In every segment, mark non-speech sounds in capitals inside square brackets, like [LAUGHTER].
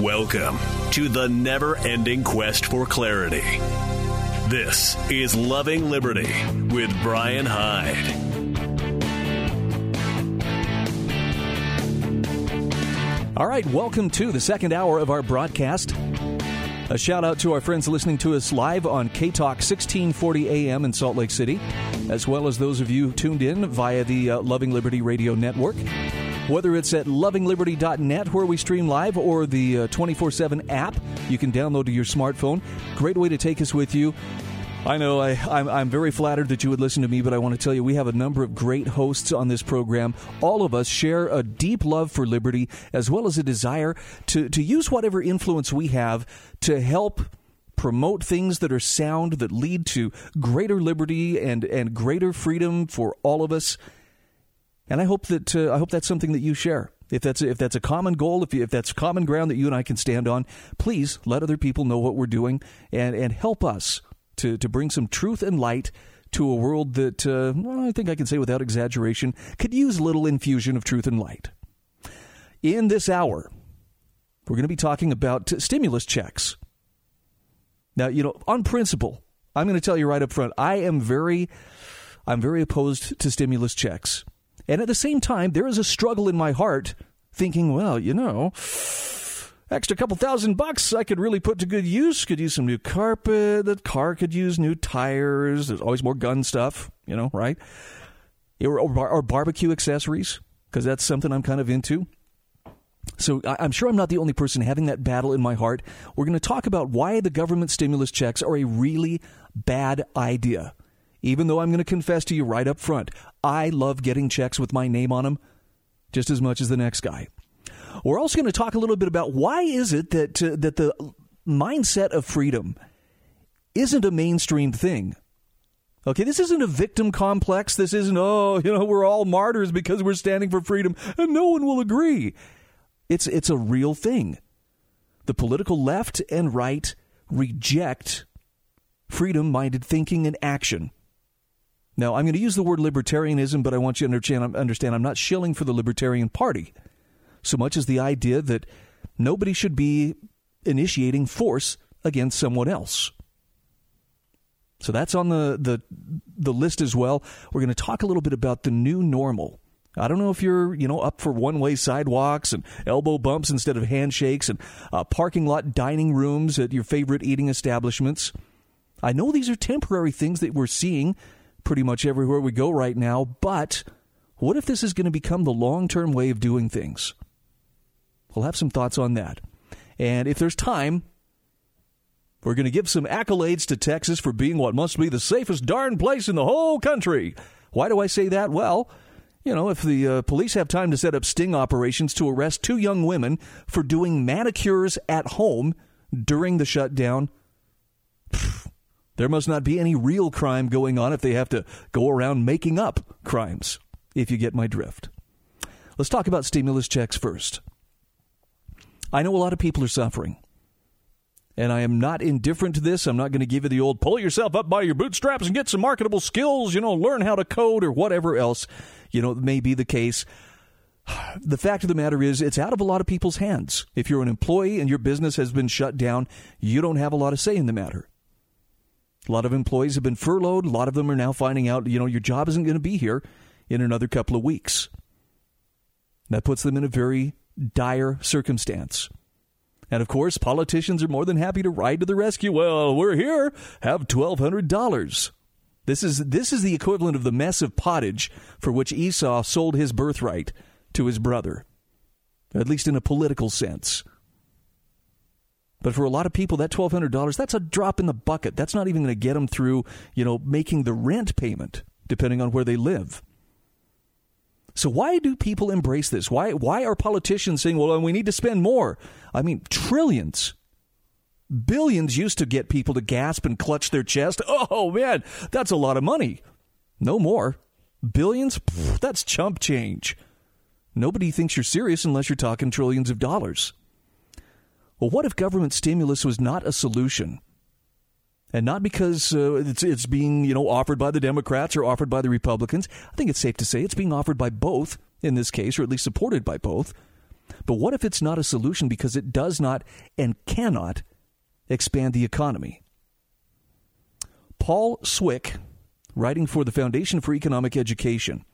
Welcome to the never ending quest for clarity. This is Loving Liberty with Brian Hyde. All right, welcome to the second hour of our broadcast. A shout out to our friends listening to us live on K Talk 1640 AM in Salt Lake City, as well as those of you tuned in via the uh, Loving Liberty Radio Network. Whether it's at lovingliberty.net where we stream live or the 24 uh, 7 app you can download to your smartphone. Great way to take us with you. I know I, I'm, I'm very flattered that you would listen to me, but I want to tell you we have a number of great hosts on this program. All of us share a deep love for liberty as well as a desire to, to use whatever influence we have to help promote things that are sound that lead to greater liberty and, and greater freedom for all of us. And I hope that uh, I hope that's something that you share. If that's if that's a common goal, if you, if that's common ground that you and I can stand on, please let other people know what we're doing and and help us to to bring some truth and light to a world that uh, well, I think I can say without exaggeration could use a little infusion of truth and light. In this hour, we're going to be talking about stimulus checks. Now, you know, on principle, I'm going to tell you right up front, I am very I'm very opposed to stimulus checks. And at the same time, there is a struggle in my heart thinking, well, you know, extra couple thousand bucks I could really put to good use. Could use some new carpet. The car could use new tires. There's always more gun stuff, you know, right? Or, or, or barbecue accessories, because that's something I'm kind of into. So I'm sure I'm not the only person having that battle in my heart. We're going to talk about why the government stimulus checks are a really bad idea even though I'm going to confess to you right up front, I love getting checks with my name on them just as much as the next guy. We're also going to talk a little bit about why is it that uh, that the mindset of freedom isn't a mainstream thing. Okay, this isn't a victim complex. This isn't oh, you know, we're all martyrs because we're standing for freedom and no one will agree. It's it's a real thing. The political left and right reject freedom-minded thinking and action. Now, I'm going to use the word libertarianism, but I want you to understand I'm not shilling for the Libertarian Party so much as the idea that nobody should be initiating force against someone else. So that's on the, the, the list as well. We're going to talk a little bit about the new normal. I don't know if you're, you know, up for one-way sidewalks and elbow bumps instead of handshakes and uh, parking lot dining rooms at your favorite eating establishments. I know these are temporary things that we're seeing pretty much everywhere we go right now. But what if this is going to become the long term way of doing things? We'll have some thoughts on that. And if there's time, we're going to give some accolades to Texas for being what must be the safest darn place in the whole country. Why do I say that? Well, you know, if the uh, police have time to set up sting operations to arrest two young women for doing manicures at home during the shutdown, there must not be any real crime going on if they have to go around making up crimes, if you get my drift. Let's talk about stimulus checks first. I know a lot of people are suffering. And I am not indifferent to this. I'm not going to give you the old pull yourself up by your bootstraps and get some marketable skills, you know, learn how to code or whatever else, you know, may be the case. [SIGHS] The fact of the matter is, it's out of a lot of people's hands. If you're an employee and your business has been shut down, you don't have a lot of say in the matter. A lot of employees have been furloughed. A lot of them are now finding out, you know, your job isn't going to be here in another couple of weeks. That puts them in a very dire circumstance. And of course, politicians are more than happy to ride to the rescue. Well, we're here. Have twelve hundred dollars. This is this is the equivalent of the mess of pottage for which Esau sold his birthright to his brother, at least in a political sense. But for a lot of people, that twelve hundred dollars that's a drop in the bucket. That's not even going to get them through, you know, making the rent payment, depending on where they live. So why do people embrace this? Why why are politicians saying, "Well, we need to spend more"? I mean, trillions, billions used to get people to gasp and clutch their chest. Oh man, that's a lot of money. No more. Billions? Pff, that's chump change. Nobody thinks you're serious unless you're talking trillions of dollars. Well, what if government stimulus was not a solution? And not because uh, it's, it's being you know offered by the Democrats or offered by the Republicans. I think it's safe to say it's being offered by both in this case, or at least supported by both. But what if it's not a solution because it does not and cannot expand the economy? Paul Swick, writing for the Foundation for Economic Education,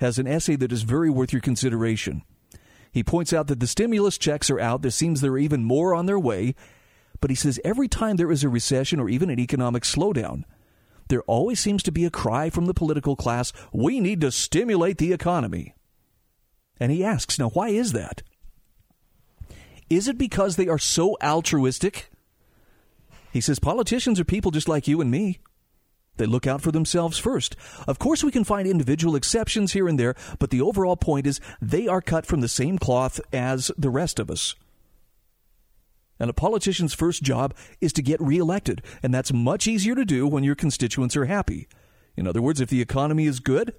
has an essay that is very worth your consideration. He points out that the stimulus checks are out. There seems there are even more on their way. But he says every time there is a recession or even an economic slowdown, there always seems to be a cry from the political class we need to stimulate the economy. And he asks, now, why is that? Is it because they are so altruistic? He says politicians are people just like you and me. They look out for themselves first. Of course, we can find individual exceptions here and there, but the overall point is they are cut from the same cloth as the rest of us. And a politician's first job is to get reelected, and that's much easier to do when your constituents are happy. In other words, if the economy is good,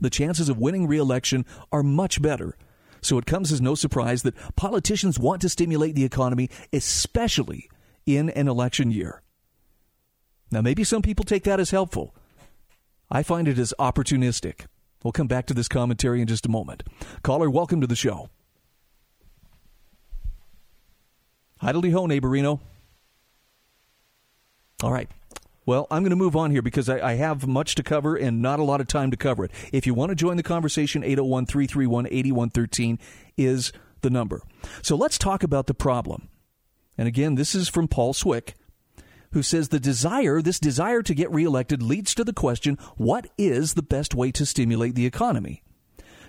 the chances of winning reelection are much better. So it comes as no surprise that politicians want to stimulate the economy, especially in an election year. Now, maybe some people take that as helpful. I find it as opportunistic. We'll come back to this commentary in just a moment. Caller, welcome to the show. Idly ho, neighborino. All right. Well, I'm going to move on here because I, I, have much to cover and not a lot of time to cover it. If you want to join the conversation, 801 331 8113 is the number. So let's talk about the problem. And again, this is from Paul Swick who says the desire, this desire to get reelected, leads to the question what is the best way to stimulate the economy?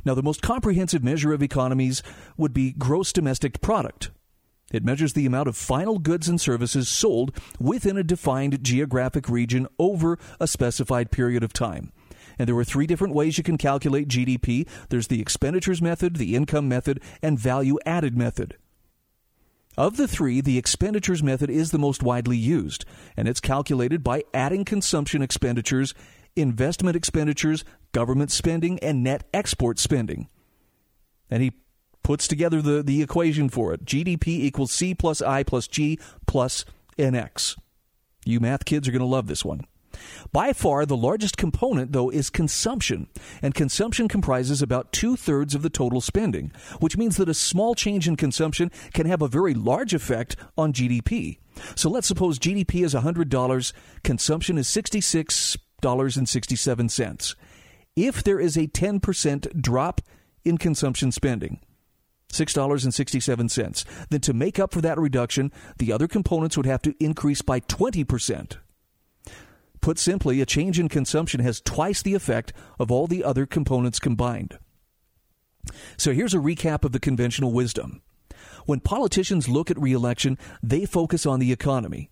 Now, the most comprehensive measure of economies would be gross domestic product. It measures the amount of final goods and services sold within a defined geographic region over a specified period of time. And there are three different ways you can calculate GDP there's the expenditures method, the income method, and value added method. Of the three, the expenditures method is the most widely used, and it's calculated by adding consumption expenditures, investment expenditures, government spending, and net export spending. And he puts together the, the equation for it GDP equals C plus I plus G plus NX. You math kids are going to love this one. By far, the largest component, though, is consumption, and consumption comprises about two thirds of the total spending, which means that a small change in consumption can have a very large effect on GDP. So let's suppose GDP is $100, consumption is $66.67. If there is a 10% drop in consumption spending, $6.67. Then to make up for that reduction, the other components would have to increase by 20%. Put simply, a change in consumption has twice the effect of all the other components combined. So here's a recap of the conventional wisdom. When politicians look at reelection, they focus on the economy.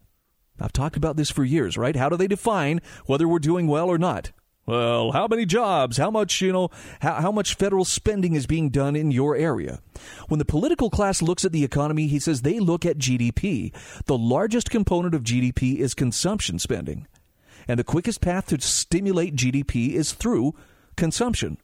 I've talked about this for years, right? How do they define whether we're doing well or not? Well, how many jobs? How much, you know, how, how much federal spending is being done in your area? When the political class looks at the economy, he says they look at GDP. The largest component of GDP is consumption spending and the quickest path to stimulate GDP is through consumption.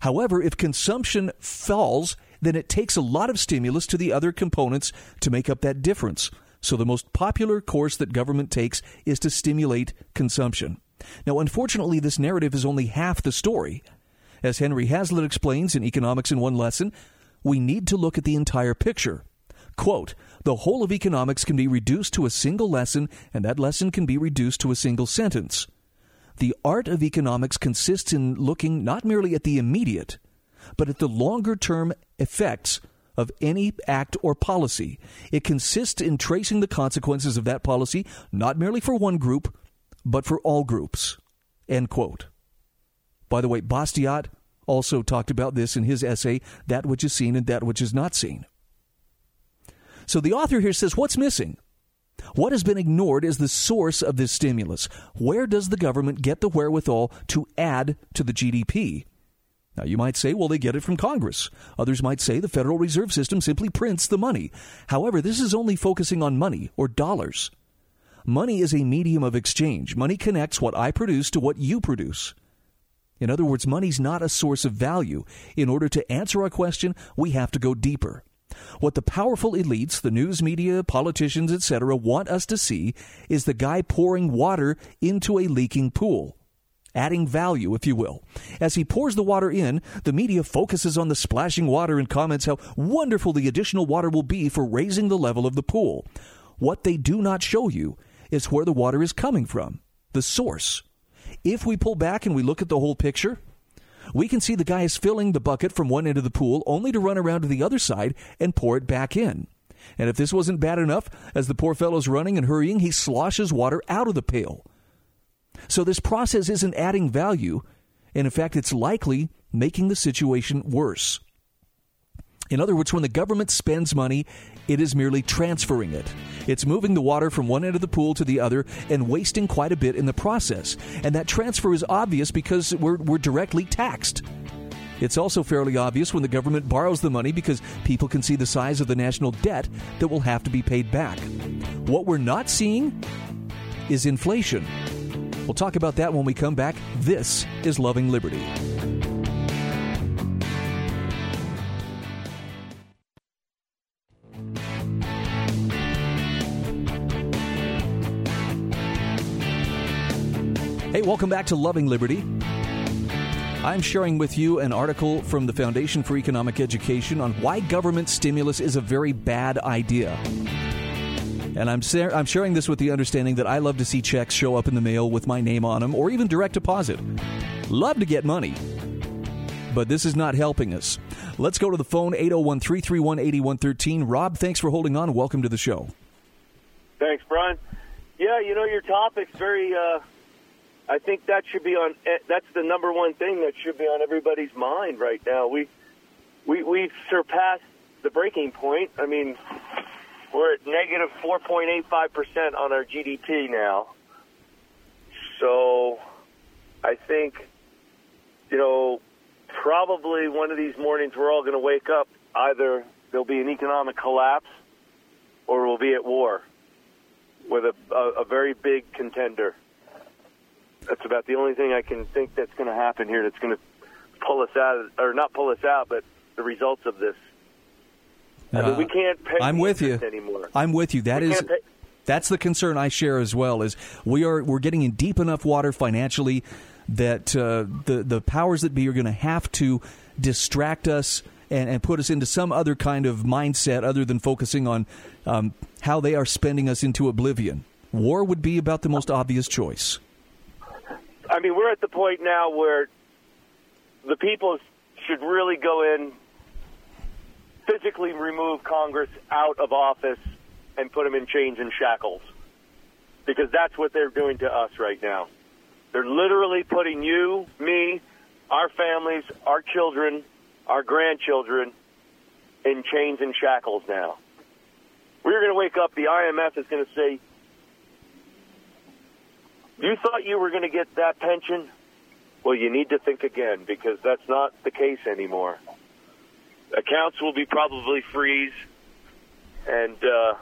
However, if consumption falls, then it takes a lot of stimulus to the other components to make up that difference. So the most popular course that government takes is to stimulate consumption. Now, unfortunately, this narrative is only half the story. As Henry Hazlitt explains in Economics in One Lesson, we need to look at the entire picture. Quote, the whole of economics can be reduced to a single lesson, and that lesson can be reduced to a single sentence. The art of economics consists in looking not merely at the immediate, but at the longer term effects of any act or policy. It consists in tracing the consequences of that policy, not merely for one group, but for all groups. End quote. By the way, Bastiat also talked about this in his essay, That Which is Seen and That Which is Not Seen. So the author here says, what's missing? What has been ignored is the source of this stimulus. Where does the government get the wherewithal to add to the GDP? Now, you might say, well, they get it from Congress. Others might say the Federal Reserve System simply prints the money. However, this is only focusing on money or dollars. Money is a medium of exchange. Money connects what I produce to what you produce. In other words, money's not a source of value. In order to answer our question, we have to go deeper. What the powerful elites, the news media, politicians, etc., want us to see is the guy pouring water into a leaking pool. adding value, if you will. As he pours the water in, the media focuses on the splashing water and comments how wonderful the additional water will be for raising the level of the pool. What they do not show you is where the water is coming from, the source. If we pull back and we look at the whole picture, we can see the guy is filling the bucket from one end of the pool only to run around to the other side and pour it back in. And if this wasn't bad enough, as the poor fellow's running and hurrying, he sloshes water out of the pail. So this process isn't adding value, and in fact, it's likely making the situation worse. In other words, when the government spends money, it is merely transferring it. It's moving the water from one end of the pool to the other and wasting quite a bit in the process. And that transfer is obvious because we're, we're directly taxed. It's also fairly obvious when the government borrows the money because people can see the size of the national debt that will have to be paid back. What we're not seeing is inflation. We'll talk about that when we come back. This is Loving Liberty. Welcome back to Loving Liberty. I'm sharing with you an article from the Foundation for Economic Education on why government stimulus is a very bad idea. And I'm, I'm sharing this with the understanding that I love to see checks show up in the mail with my name on them or even direct deposit. Love to get money. But this is not helping us. Let's go to the phone 801 331 8113. Rob, thanks for holding on. Welcome to the show. Thanks, Brian. Yeah, you know, your topic's very uh, I think that should be on. Eh, that's the number one thing that should be on everybody's mind right now. We we we've surpassed the breaking point. I mean, we're at negative 4.85 percent on our GDP now. So, I think, you know, probably one of these mornings we're all going to wake up. Either there'll be an economic collapse, or we'll be at war with a, a, a very big contender. That's about the only thing I can think that's going to happen here. That's going to pull us out, or not pull us out, but the results of this. I mean, we uh, can't pay. I'm with you anymore. I'm with you. That we is. That's the concern I share as well. Is we are we're getting in deep enough water financially that uh, the the powers that be are going to have to distract us and, and, put us into some other kind of mindset other than focusing on um, how they are spending us into oblivion. War would be about the most obvious choice. I mean, we're at the point now where the people should really go in, physically remove Congress out of office, and put them in chains and shackles. Because that's what they're doing to us right now. They're literally putting you, me, our families, our children, our grandchildren in chains and shackles now. We're going to wake up, the IMF is going to say, you thought you were going to get that pension? Well, you need to think again because that's not the case anymore. Accounts will be probably freeze, and uh,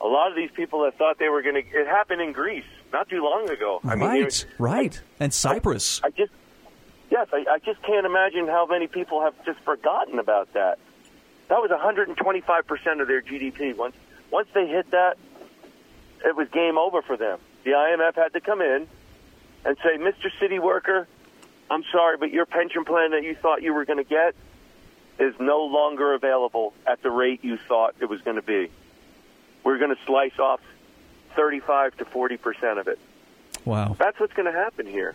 a lot of these people that thought they were going to. It happened in Greece not too long ago. I right, mean, right, and Cyprus. I, I just, yes, I, I just can't imagine how many people have just forgotten about that. That was 125 percent of their GDP. Once once they hit that, it was game over for them the IMF had to come in and say, Mr. City Worker, I'm sorry, but your pension plan that you thought you were going to get is no longer available at the rate you thought it was going to be. We're going to slice off 35 to 40 percent of it. Wow. That's what's going to happen here.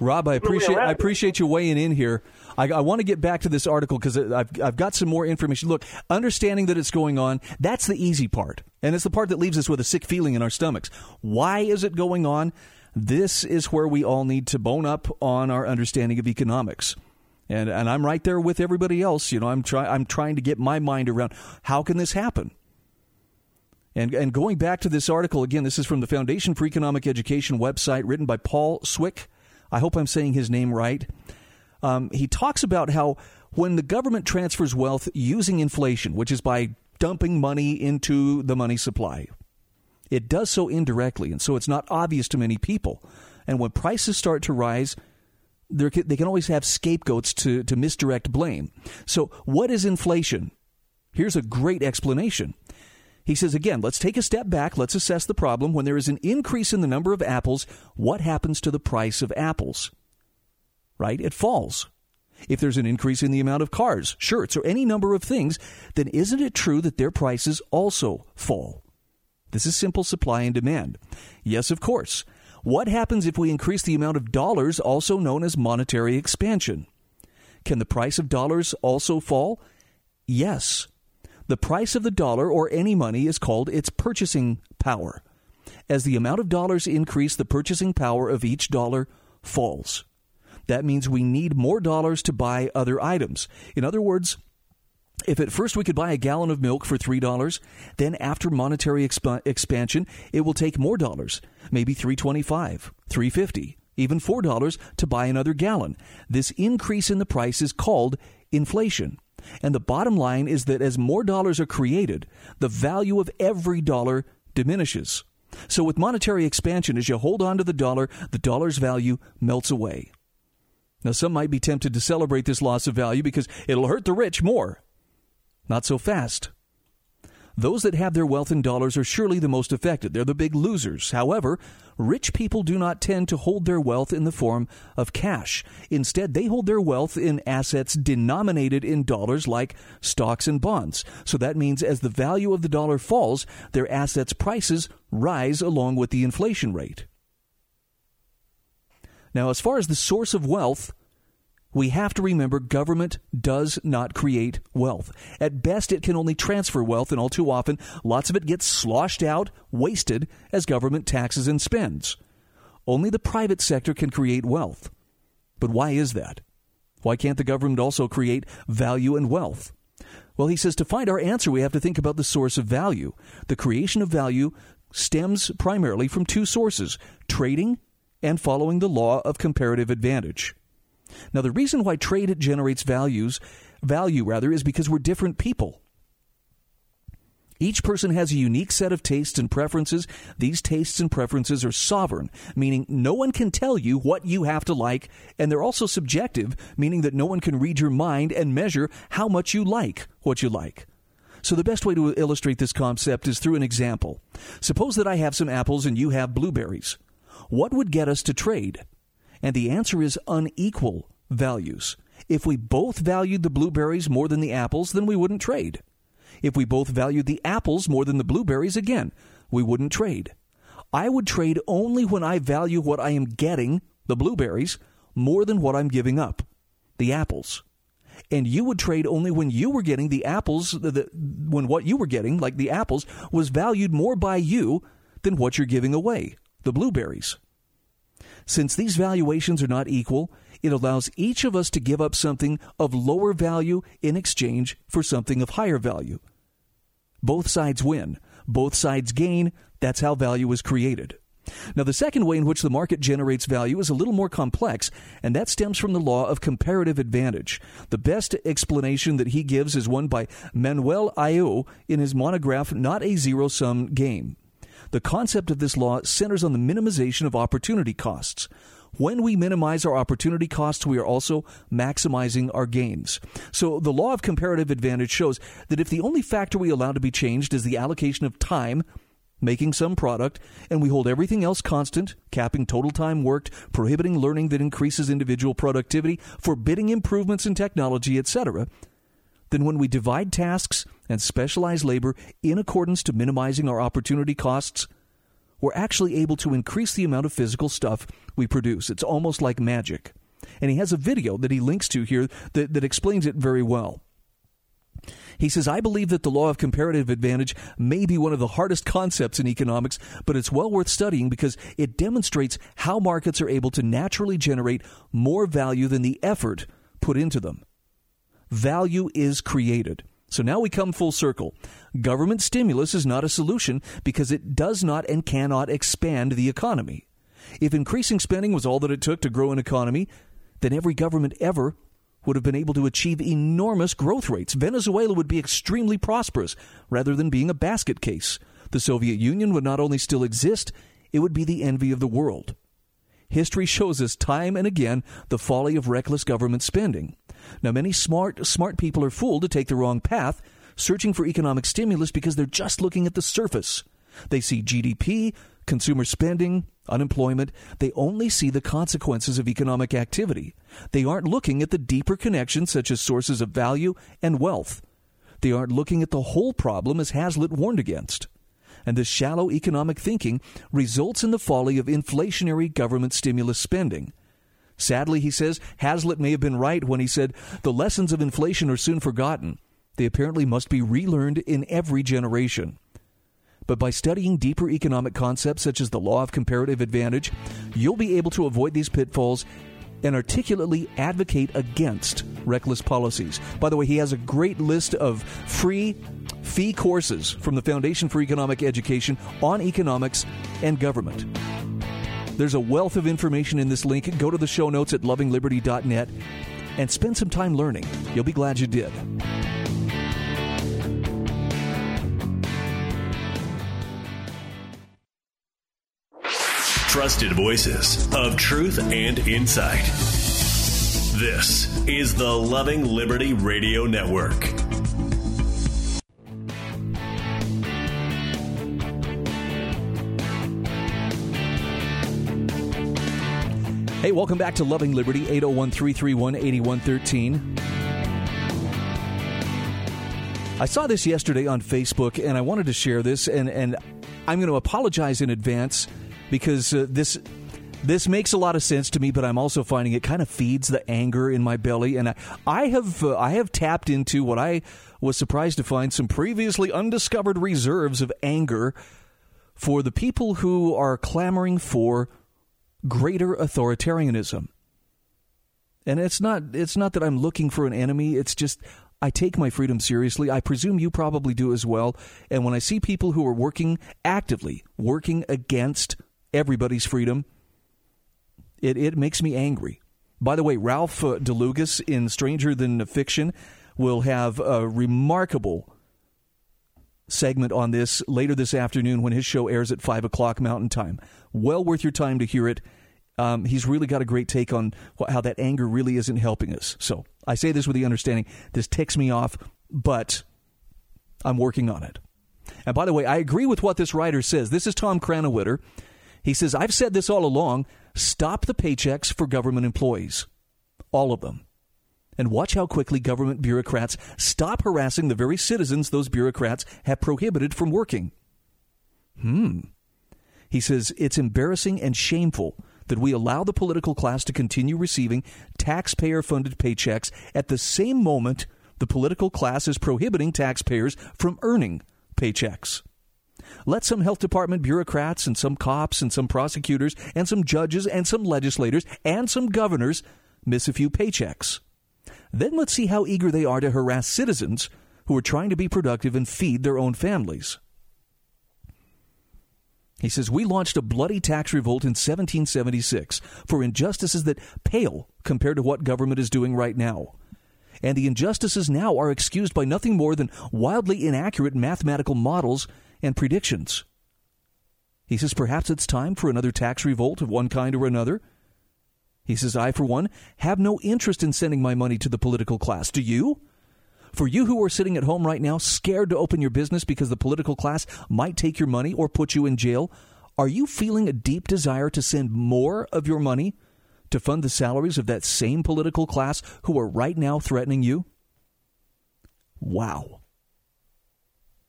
Rob, I appreciate I appreciate you weighing in here. I, I want to get back to this article because I've I've got some more information. Look, understanding that it's going on, that's the easy part, and it's the part that leaves us with a sick feeling in our stomachs. Why is it going on? This is where we all need to bone up on our understanding of economics. And and I'm right there with everybody else. You know, I'm trying I'm trying to get my mind around how can this happen. And, and going back to this article again, this is from the Foundation for Economic Education website, written by Paul Swick. I hope I'm saying his name right. Um, he talks about how when the government transfers wealth using inflation, which is by dumping money into the money supply, it does so indirectly, and so it's not obvious to many people. And when prices start to rise, they can always have scapegoats to, to misdirect blame. So, what is inflation? Here's a great explanation. He says again, let's take a step back, let's assess the problem. When there is an increase in the number of apples, what happens to the price of apples? Right? It falls. If there's an increase in the amount of cars, shirts, or any number of things, then isn't it true that their prices also fall? This is simple supply and demand. Yes, of course. What happens if we increase the amount of dollars, also known as monetary expansion? Can the price of dollars also fall? Yes. The price of the dollar or any money is called its purchasing power. As the amount of dollars increase, the purchasing power of each dollar falls. That means we need more dollars to buy other items. In other words, if at first we could buy a gallon of milk for $3, then after monetary exp- expansion, it will take more dollars, maybe 325, 350, even $4 to buy another gallon. This increase in the price is called inflation. And the bottom line is that as more dollars are created, the value of every dollar diminishes. So, with monetary expansion, as you hold on to the dollar, the dollar's value melts away. Now, some might be tempted to celebrate this loss of value because it'll hurt the rich more. Not so fast. Those that have their wealth in dollars are surely the most affected. They're the big losers. However, rich people do not tend to hold their wealth in the form of cash. Instead, they hold their wealth in assets denominated in dollars like stocks and bonds. So that means as the value of the dollar falls, their assets' prices rise along with the inflation rate. Now, as far as the source of wealth, we have to remember government does not create wealth. At best, it can only transfer wealth, and all too often, lots of it gets sloshed out, wasted, as government taxes and spends. Only the private sector can create wealth. But why is that? Why can't the government also create value and wealth? Well, he says to find our answer, we have to think about the source of value. The creation of value stems primarily from two sources trading and following the law of comparative advantage. Now, the reason why trade generates values, value rather, is because we're different people. Each person has a unique set of tastes and preferences. These tastes and preferences are sovereign, meaning no one can tell you what you have to like, and they're also subjective, meaning that no one can read your mind and measure how much you like what you like. So, the best way to illustrate this concept is through an example. Suppose that I have some apples and you have blueberries. What would get us to trade? And the answer is unequal values. If we both valued the blueberries more than the apples, then we wouldn't trade. If we both valued the apples more than the blueberries, again, we wouldn't trade. I would trade only when I value what I am getting, the blueberries, more than what I'm giving up, the apples. And you would trade only when you were getting the apples, the, the, when what you were getting, like the apples, was valued more by you than what you're giving away, the blueberries. Since these valuations are not equal, it allows each of us to give up something of lower value in exchange for something of higher value. Both sides win. Both sides gain. That's how value is created. Now, the second way in which the market generates value is a little more complex, and that stems from the law of comparative advantage. The best explanation that he gives is one by Manuel Ayau in his monograph, Not a Zero Sum Game. The concept of this law centers on the minimization of opportunity costs. When we minimize our opportunity costs, we are also maximizing our gains. So the law of comparative advantage shows that if the only factor we allow to be changed is the allocation of time, making some product, and we hold everything else constant, capping total time worked, prohibiting learning that increases individual productivity, forbidding improvements in technology, etc., then when we divide tasks and specialize labor in accordance to minimizing our opportunity costs, we're actually able to increase the amount of physical stuff we produce. It's almost like magic. And he has a video that he links to here that, that explains it very well. He says, I believe that the law of comparative advantage may be one of the hardest concepts in economics, but it's well worth studying because it demonstrates how markets are able to naturally generate more value than the effort put into them value is created. So now we come full circle. Government stimulus is not a solution because it does not and cannot expand the economy. If increasing spending was all that it took to grow an economy, then every government ever would have been able to achieve enormous growth rates. Venezuela would be extremely prosperous rather than being a basket case. The Soviet Union would not only still exist, it would be the envy of the world. History shows us time and again the folly of reckless government spending. Now, many smart, smart people are fooled to take the wrong path, searching for economic stimulus because they're just looking at the surface. They see GDP, consumer spending, unemployment. They only see the consequences of economic activity. They aren't looking at the deeper connections, such as sources of value and wealth. They aren't looking at the whole problem as Hazlitt warned against. And this shallow economic thinking results in the folly of inflationary government stimulus spending. Sadly, he says, Hazlitt may have been right when he said, the lessons of inflation are soon forgotten. They apparently must be relearned in every generation. But by studying deeper economic concepts such as the law of comparative advantage, you'll be able to avoid these pitfalls and articulately advocate against reckless policies. By the way, he has a great list of free FEE courses from the Foundation for Economic Education on economics and government. There's a wealth of information in this link. Go to the show notes at lovingliberty.net and spend some time learning. You'll be glad you did. Trusted voices of truth and insight. This is the Loving Liberty Radio Network. Hey, welcome back to Loving Liberty, 801 331 8113. I saw this yesterday on Facebook and I wanted to share this, and, and I'm going to apologize in advance because uh, this. This makes a lot of sense to me, but I'm also finding it kind of feeds the anger in my belly, and I, I have uh, I have tapped into what I was surprised to find some previously undiscovered reserves of anger for the people who are clamoring for greater authoritarianism. And it's not it's not that I'm looking for an enemy, it's just I take my freedom seriously. I presume you probably do as well. And when I see people who are working actively working against everybody's freedom, it it makes me angry. By the way, Ralph uh, DeLugas in Stranger Than Fiction will have a remarkable segment on this later this afternoon when his show airs at 5 o'clock Mountain Time. Well worth your time to hear it. Um, he's really got a great take on how that anger really isn't helping us. So I say this with the understanding this ticks me off, but I'm working on it. And by the way, I agree with what this writer says. This is Tom Krannawitter. He says, I've said this all along stop the paychecks for government employees, all of them. And watch how quickly government bureaucrats stop harassing the very citizens those bureaucrats have prohibited from working. Hmm. He says, it's embarrassing and shameful that we allow the political class to continue receiving taxpayer funded paychecks at the same moment the political class is prohibiting taxpayers from earning paychecks. Let some health department bureaucrats and some cops and some prosecutors and some judges and some legislators and some governors miss a few paychecks. Then let's see how eager they are to harass citizens who are trying to be productive and feed their own families. He says, We launched a bloody tax revolt in 1776 for injustices that pale compared to what government is doing right now. And the injustices now are excused by nothing more than wildly inaccurate mathematical models and predictions. He says, Perhaps it's time for another tax revolt of one kind or another. He says, I, for one, have no interest in sending my money to the political class. Do you? For you who are sitting at home right now, scared to open your business because the political class might take your money or put you in jail, are you feeling a deep desire to send more of your money to fund the salaries of that same political class who are right now threatening you? Wow.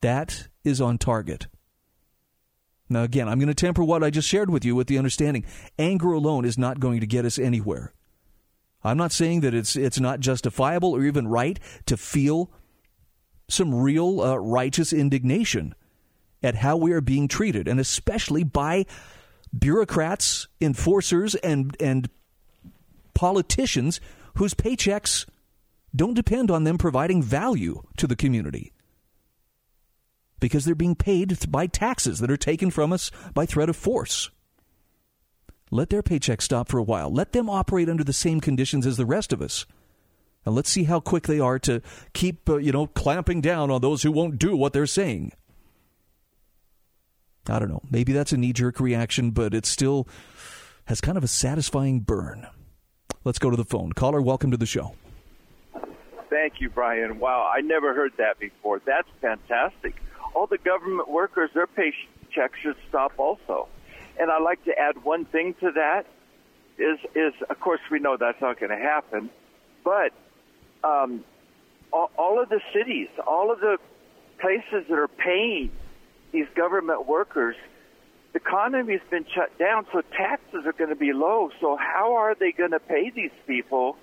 That is on target. Now, again, I'm going to temper what I just shared with you with the understanding anger alone is not going to get us anywhere. I'm not saying that it's it's not justifiable or even right to feel some real uh, righteous indignation at how we are being treated, and especially by bureaucrats, enforcers, and and politicians whose paychecks don't depend on them providing value to the community because they're being paid by taxes that are taken from us by threat of force. Let their paycheck stop for a while. Let them operate under the same conditions as the rest of us. And let's see how quick they are to keep, uh, you know, clamping down on those who won't do what they're saying. I don't know. Maybe that's a knee jerk reaction, but it still has kind of a satisfying burn. Let's go to the phone. Caller, welcome to the show. Thank you, Brian. Wow, I never heard that before. That's fantastic. All the government workers, their paychecks should stop also. And I'd like to add one thing to that is, is of course, we know that's not going to happen, but um, all, all of the cities, all of the places that are paying these government workers, the economy's been shut down, so taxes are going to be low. So how are they going to pay these people?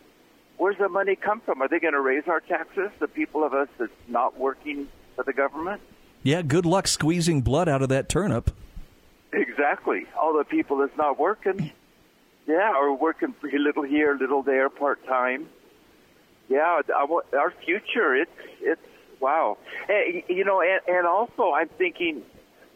Where's the money come from? Are they going to raise our taxes? The people of us that's not working for the government? Yeah, good luck squeezing blood out of that turnip. Exactly. All the people that's not working, yeah, are working a little here, little there, part time. Yeah, our future. It's it's wow. Eh, and, you know, and, and also I'm thinking,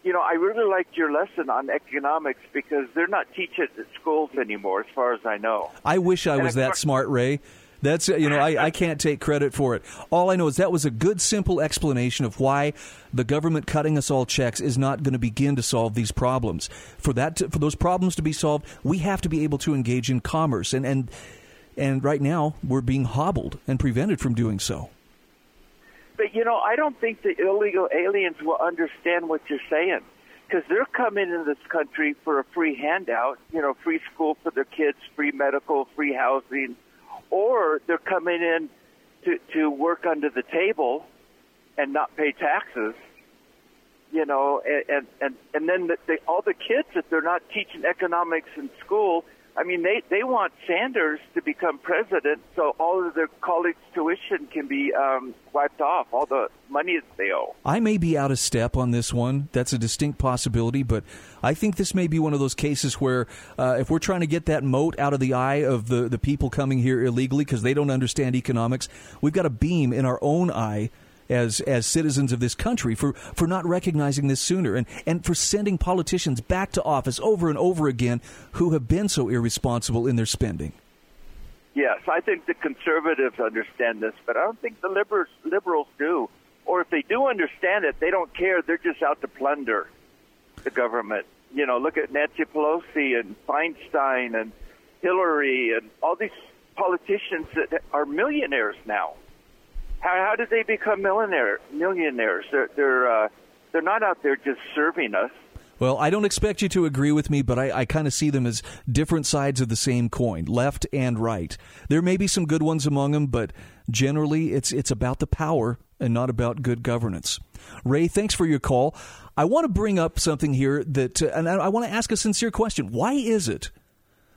you know, I really liked your lesson on economics because they're not teaching it at schools anymore, as far as I know. I wish I was that smart, Ray. That's you know I, I can't take credit for it. All I know is that was a good simple explanation of why the government cutting us all checks is not going to begin to solve these problems. For that to, for those problems to be solved, we have to be able to engage in commerce and and and right now we're being hobbled and prevented from doing so. But you know, I don't think the illegal aliens will understand what you're saying because they're coming in this country for a free handout, you know, free school for their kids, free medical, free housing or they're coming in to to work under the table and not pay taxes you know and and and then the, the, all the kids if they're not teaching economics in school I mean, they, they want Sanders to become president so all of their college tuition can be um, wiped off, all the money that they owe. I may be out of step on this one. That's a distinct possibility, but I think this may be one of those cases where uh, if we're trying to get that mote out of the eye of the, the people coming here illegally because they don't understand economics, we've got a beam in our own eye as as citizens of this country for for not recognizing this sooner and and for sending politicians back to office over and over again who have been so irresponsible in their spending. Yes, I think the conservatives understand this, but I don't think the liberals liberals do. Or if they do understand it, they don't care. They're just out to plunder the government. You know, look at Nancy Pelosi and Feinstein and Hillary and all these politicians that are millionaires now. How, how did they become millionaire, millionaires? They're they're uh, they're not out there just serving us. Well, I don't expect you to agree with me, but I, I kind of see them as different sides of the same coin, left and right. There may be some good ones among them, but generally it's it's about the power and not about good governance. Ray, thanks for your call. I want to bring up something here that, uh, and I, I want to ask a sincere question. Why is it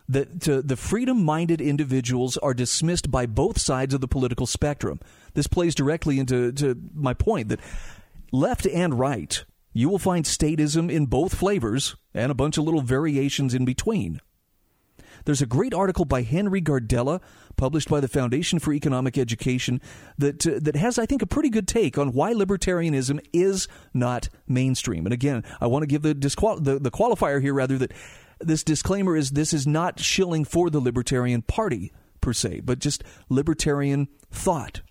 that the freedom minded individuals are dismissed by both sides of the political spectrum. This plays directly into to my point that left and right, you will find statism in both flavors and a bunch of little variations in between. There's a great article by Henry Gardella, published by the Foundation for Economic Education, that uh, that has, I think, a pretty good take on why libertarianism is not mainstream. And again, I want to give the, disqual- the the qualifier here, rather that this disclaimer is this is not shilling for the Libertarian Party per se, but just libertarian thought.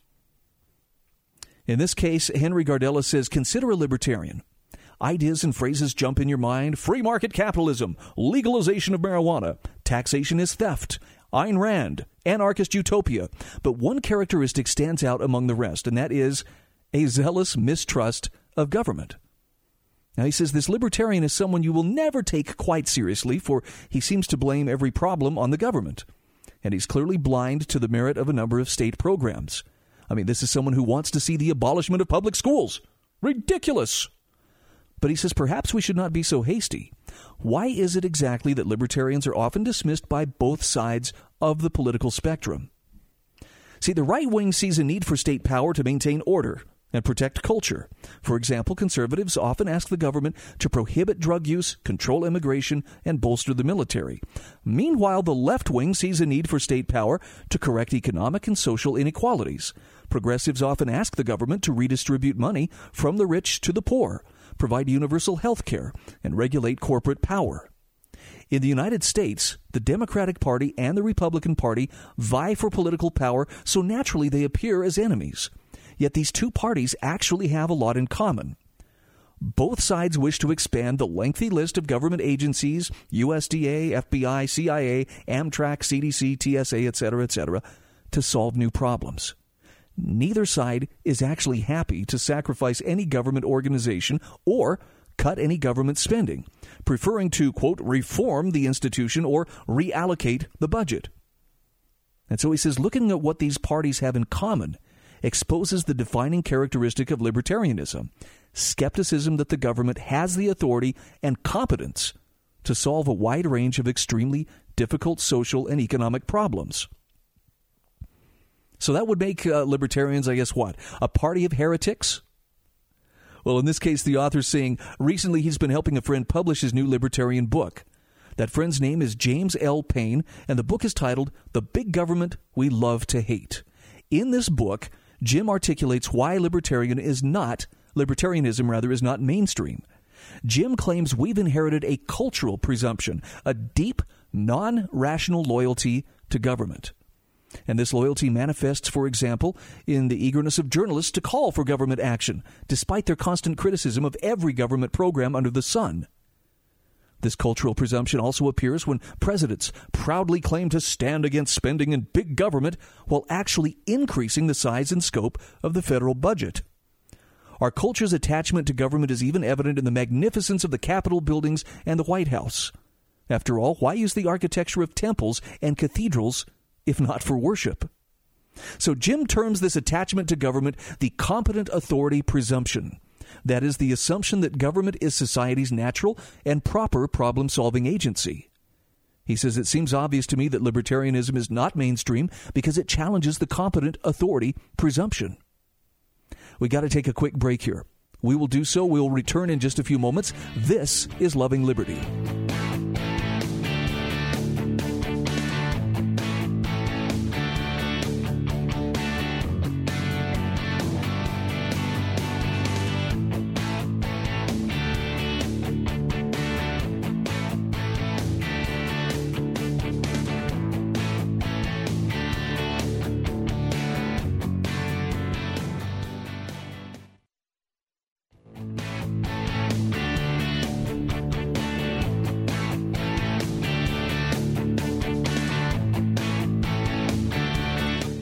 In this case, Henry Gardella says consider a libertarian. Ideas and phrases jump in your mind free market capitalism, legalization of marijuana, taxation is theft, Ayn Rand, anarchist utopia. But one characteristic stands out among the rest, and that is a zealous mistrust of government. Now, he says this libertarian is someone you will never take quite seriously, for he seems to blame every problem on the government. And he's clearly blind to the merit of a number of state programs. I mean, this is someone who wants to see the abolishment of public schools. Ridiculous! But he says perhaps we should not be so hasty. Why is it exactly that libertarians are often dismissed by both sides of the political spectrum? See, the right wing sees a need for state power to maintain order, and protect culture. For example, conservatives often ask the government to prohibit drug use, control immigration, and bolster the military. Meanwhile, the left wing sees a need for state power to correct economic and social inequalities. Progressives often ask the government to redistribute money from the rich to the poor, provide universal health care, and regulate corporate power. In the United States, the Democratic Party and the Republican Party vie for political power, so naturally they appear as enemies. Yet these two parties actually have a lot in common. Both sides wish to expand the lengthy list of government agencies USDA, FBI, CIA, Amtrak, CDC, TSA, etc., etc., to solve new problems. neither side is actually happy to sacrifice any government organization or cut any government spending, preferring to, quote, reform the institution or reallocate the budget. And so he says looking at what these parties have in common exposes the defining characteristic of libertarianism skepticism that the government has the authority and competence to solve a wide range of extremely difficult social and economic problems. So that would make uh, libertarians, I guess, what? A party of heretics? Well, in this case, the author's saying recently he's been helping a friend publish his new libertarian book. That friend's name is James L. Payne, and the book is titled The Big Government We Love to Hate. In this book, Jim articulates why libertarian is not libertarianism rather is not mainstream. Jim claims we've inherited a cultural presumption, a deep, non-rational loyalty to government. And this loyalty manifests, for example, in the eagerness of journalists to call for government action, despite their constant criticism of every government program under the sun. This cultural presumption also appears when presidents proudly claim to stand against spending in big government while actually increasing the size and scope of the federal budget. Our culture's attachment to government is even evident in the magnificence of the Capitol buildings and the White House. After all, why use the architecture of temples and cathedrals if not for worship? So Jim terms this attachment to government the competent authority presumption. That is the assumption that government is society's natural and proper problem solving agency. He says it seems obvious to me that libertarianism is not mainstream because it challenges the competent authority presumption. We got to take a quick break here. We will do so. We'll return in just a few moments. This is Loving Liberty.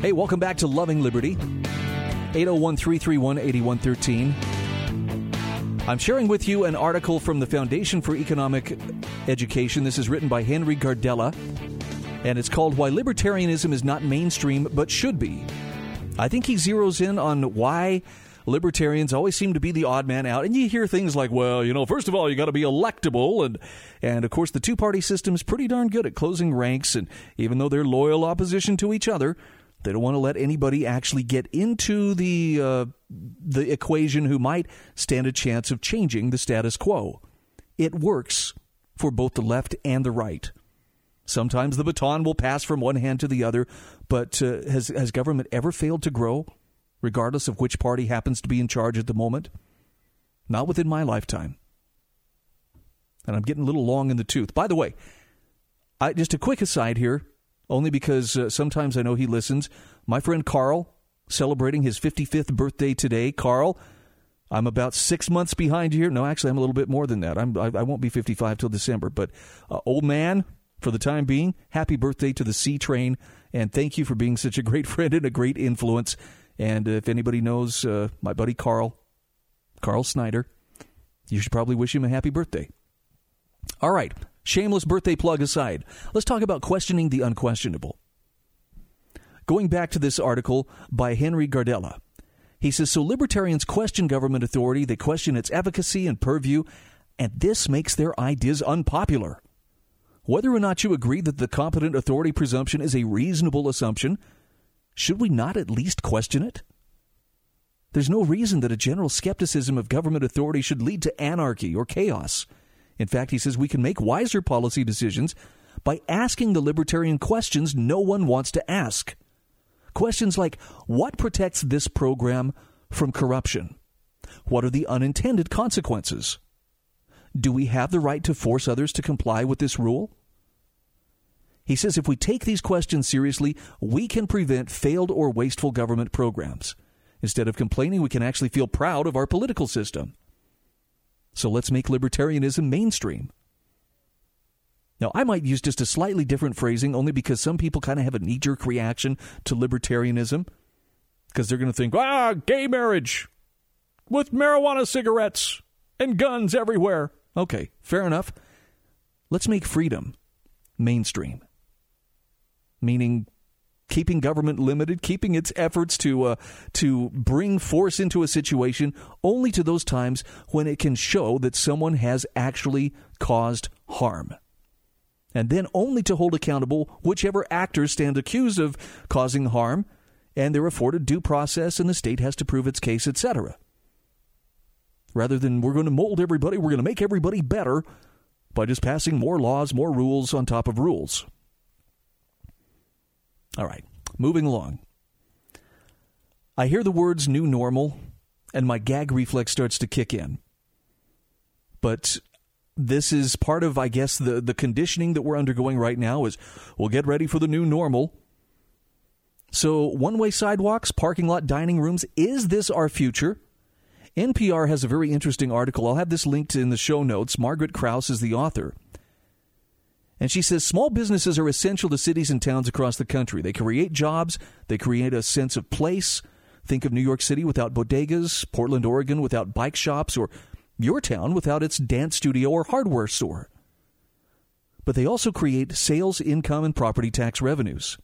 Hey, welcome back to Loving Liberty. 801 331 8113. I'm sharing with you an article from the Foundation for Economic Education. This is written by Henry Gardella, and it's called Why Libertarianism is Not Mainstream But Should Be. I think he zeroes in on why libertarians always seem to be the odd man out. And you hear things like, well, you know, first of all, you got to be electable. And, and of course, the two party system is pretty darn good at closing ranks. And even though they're loyal opposition to each other, they don't want to let anybody actually get into the uh, the equation who might stand a chance of changing the status quo. It works for both the left and the right. Sometimes the baton will pass from one hand to the other, but uh, has has government ever failed to grow, regardless of which party happens to be in charge at the moment? Not within my lifetime. And I'm getting a little long in the tooth. By the way, I, just a quick aside here only because uh, sometimes I know he listens. My friend Carl, celebrating his 55th birthday today. Carl, I'm about six months behind you here. No, actually, I'm a little bit more than that. I'm, I, I won't be 55 till December. But, uh, old man, for the time being, happy birthday to the C Train. And thank you for being such a great [LAUGHS] friend and a great influence. And uh, if anybody knows uh, my buddy Carl, Carl Snyder, you should probably wish him a happy birthday. All right. Shameless birthday plug aside, let's talk about questioning the unquestionable. Going back to this article by Henry Gardella, he says So libertarians question government authority, they question its efficacy and purview, and this makes their ideas unpopular. Whether or not you agree that the competent authority presumption is a reasonable assumption, should we not at least question it? There's no reason that a general skepticism of government authority should lead to anarchy or chaos. In fact, he says we can make wiser policy decisions by asking the libertarian questions no one wants to ask. Questions like what protects this program from corruption? What are the unintended consequences? Do we have the right to force others to comply with this rule? He says if we take these questions seriously, we can prevent failed or wasteful government programs. Instead of complaining, we can actually feel proud of our political system. So let's make libertarianism mainstream. Now, I might use just a slightly different phrasing only because some people kind of have a knee jerk reaction to libertarianism. because they're going to think, ah, gay marriage with marijuana cigarettes and guns everywhere. Okay, fair enough. Let's make freedom mainstream, meaning keeping government limited, keeping its efforts to uh, to bring force into a situation only to those times when it can show that someone has actually caused harm. And then only to hold accountable whichever actors stand accused of causing harm, and they're afforded due process, and the state has to prove its case, etc. Rather than we're going to mold everybody, we're going to make everybody better by just passing more laws, more rules on top of rules. All right, moving along. I hear the words new normal, and my gag reflex starts to kick in. But this is part of, I guess, the, the conditioning that we're undergoing right now is we'll get ready for the new normal. So, one way sidewalks, parking lot dining rooms, is this our future? NPR has a very interesting article. I'll have this linked in the show notes. Margaret Kraus is the author. And she says small businesses are essential to cities and towns across the country. They create jobs, they create a sense of place. Think of New York City without bodegas, Portland, Oregon without bike shops, or your town without its dance studio or hardware store. But they also create sales, income, and property tax revenues.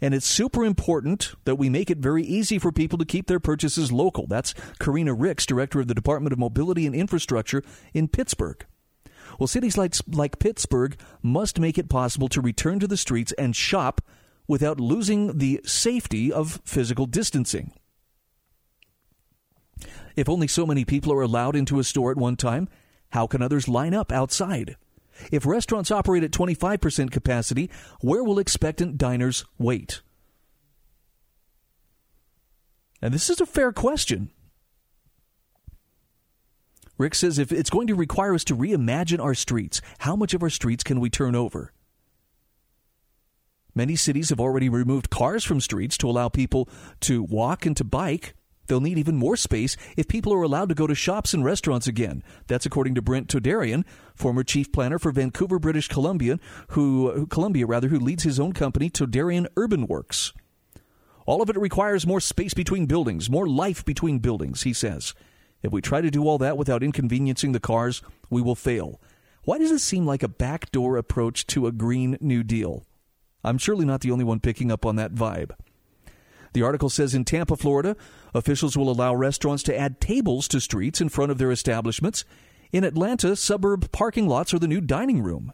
And it's super important that we make it very easy for people to keep their purchases local. That's Karina Ricks, director of the Department of Mobility and Infrastructure in Pittsburgh. Well, cities like, like Pittsburgh must make it possible to return to the streets and shop without losing the safety of physical distancing. If only so many people are allowed into a store at one time, how can others line up outside? If restaurants operate at 25% capacity, where will expectant diners wait? And this is a fair question. Rick says if it's going to require us to reimagine our streets, how much of our streets can we turn over? Many cities have already removed cars from streets to allow people to walk and to bike. They'll need even more space if people are allowed to go to shops and restaurants again. That's according to Brent Toderian, former chief planner for Vancouver, British Columbia, who Columbia rather, who leads his own company, Toderian Urban Works. All of it requires more space between buildings, more life between buildings, he says. If we try to do all that without inconveniencing the cars, we will fail. Why does it seem like a backdoor approach to a Green New Deal? I'm surely not the only one picking up on that vibe. The article says in Tampa, Florida, officials will allow restaurants to add tables to streets in front of their establishments. In Atlanta, suburb parking lots are the new dining room.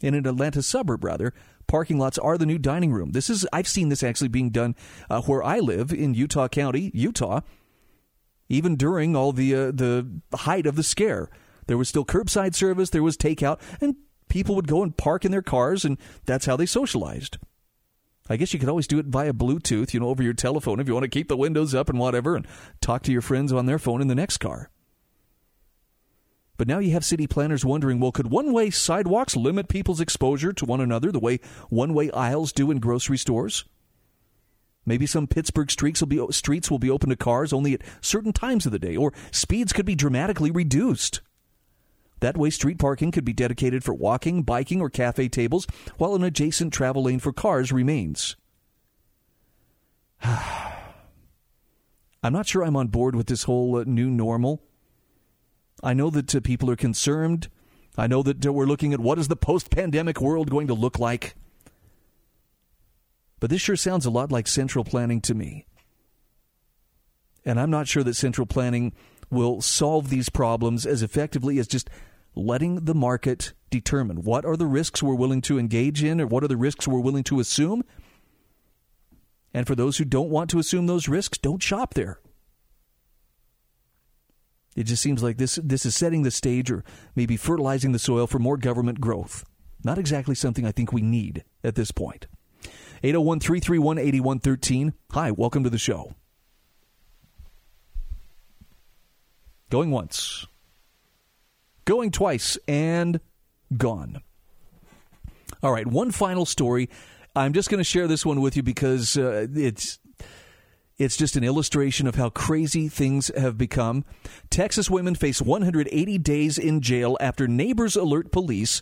In an Atlanta suburb, rather, parking lots are the new dining room. This is I've seen this actually being done uh, where I live in Utah County, Utah. Even during all the uh, the height of the scare, there was still curbside service, there was takeout, and people would go and park in their cars, and that's how they socialized. I guess you could always do it via Bluetooth, you know, over your telephone if you want to keep the windows up and whatever and talk to your friends on their phone in the next car. But now you have city planners wondering well, could one way sidewalks limit people's exposure to one another the way one way aisles do in grocery stores? Maybe some Pittsburgh streets will, be, streets will be open to cars only at certain times of the day, or speeds could be dramatically reduced. That way, street parking could be dedicated for walking, biking, or cafe tables, while an adjacent travel lane for cars remains. [SIGHS] I'm not sure I'm on board with this whole uh, new normal. I know that uh, people are concerned. I know that uh, we're looking at what is the post pandemic world going to look like. But this sure sounds a lot like central planning to me. And I'm not sure that central planning will solve these problems as effectively as just letting the market determine what are the risks we're willing to engage in or what are the risks we're willing to assume. And for those who don't want to assume those risks, don't shop there. It just seems like this this is setting the stage or maybe fertilizing the soil for more government growth. Not exactly something I think we need at this point. 801 331 8113. Hi, welcome to the show. Going once going twice and gone. All right, one final story. I'm just going to share this one with you because uh, it's it's just an illustration of how crazy things have become. Texas women face 180 days in jail after neighbors alert police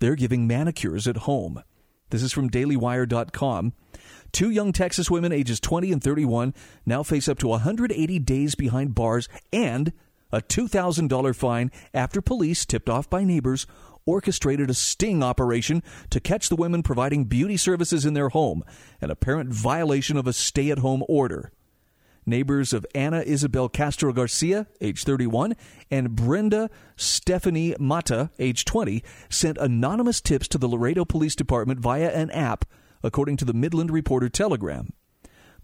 they're giving manicures at home. This is from dailywire.com. Two young Texas women, ages 20 and 31, now face up to 180 days behind bars and a $2,000 fine after police, tipped off by neighbors, orchestrated a sting operation to catch the women providing beauty services in their home, an apparent violation of a stay at home order. Neighbors of Anna Isabel Castro Garcia, age 31, and Brenda Stephanie Mata, age 20, sent anonymous tips to the Laredo Police Department via an app, according to the Midland Reporter Telegram.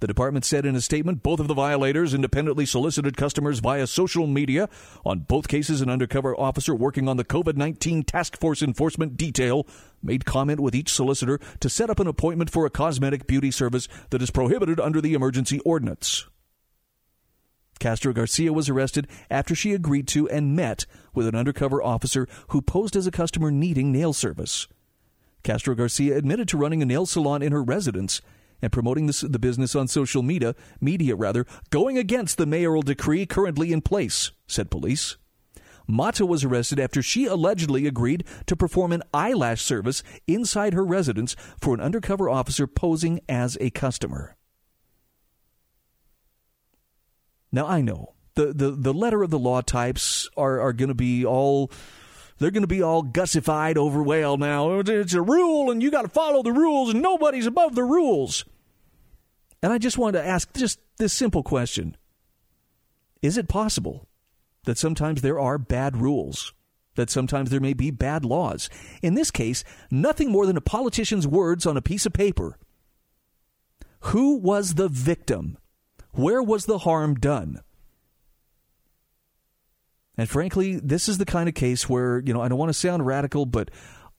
The department said in a statement both of the violators independently solicited customers via social media. On both cases, an undercover officer working on the COVID 19 task force enforcement detail made comment with each solicitor to set up an appointment for a cosmetic beauty service that is prohibited under the emergency ordinance. Castro Garcia was arrested after she agreed to and met with an undercover officer who posed as a customer needing nail service. Castro Garcia admitted to running a nail salon in her residence and promoting the business on social media, media rather, going against the mayoral decree currently in place, said police. Mata was arrested after she allegedly agreed to perform an eyelash service inside her residence for an undercover officer posing as a customer. Now I know. The, the, the letter of the law types are, are going to be all they're going to be all gussified over well now it's a rule and you got to follow the rules and nobody's above the rules. And i just wanted to ask just this simple question. Is it possible that sometimes there are bad rules that sometimes there may be bad laws? In this case nothing more than a politician's words on a piece of paper. Who was the victim where was the harm done? And frankly, this is the kind of case where, you know, I don't want to sound radical, but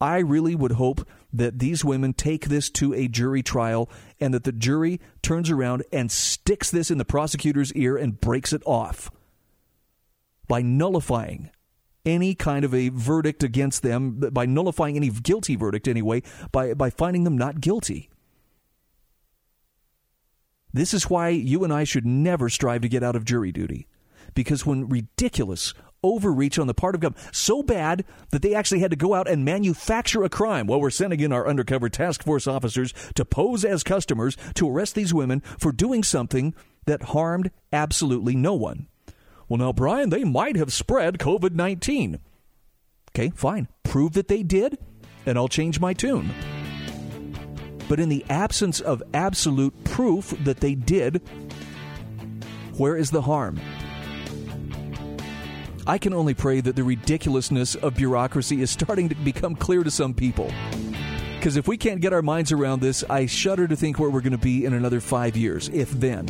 I really would hope that these women take this to a jury trial and that the jury turns around and sticks this in the prosecutor's ear and breaks it off by nullifying any kind of a verdict against them, by nullifying any guilty verdict anyway, by, by finding them not guilty. This is why you and I should never strive to get out of jury duty. Because when ridiculous overreach on the part of government, so bad that they actually had to go out and manufacture a crime. Well, we're sending in our undercover task force officers to pose as customers to arrest these women for doing something that harmed absolutely no one. Well, now, Brian, they might have spread COVID 19. Okay, fine. Prove that they did, and I'll change my tune. But in the absence of absolute proof that they did, where is the harm? I can only pray that the ridiculousness of bureaucracy is starting to become clear to some people. Because if we can't get our minds around this, I shudder to think where we're going to be in another five years, if then.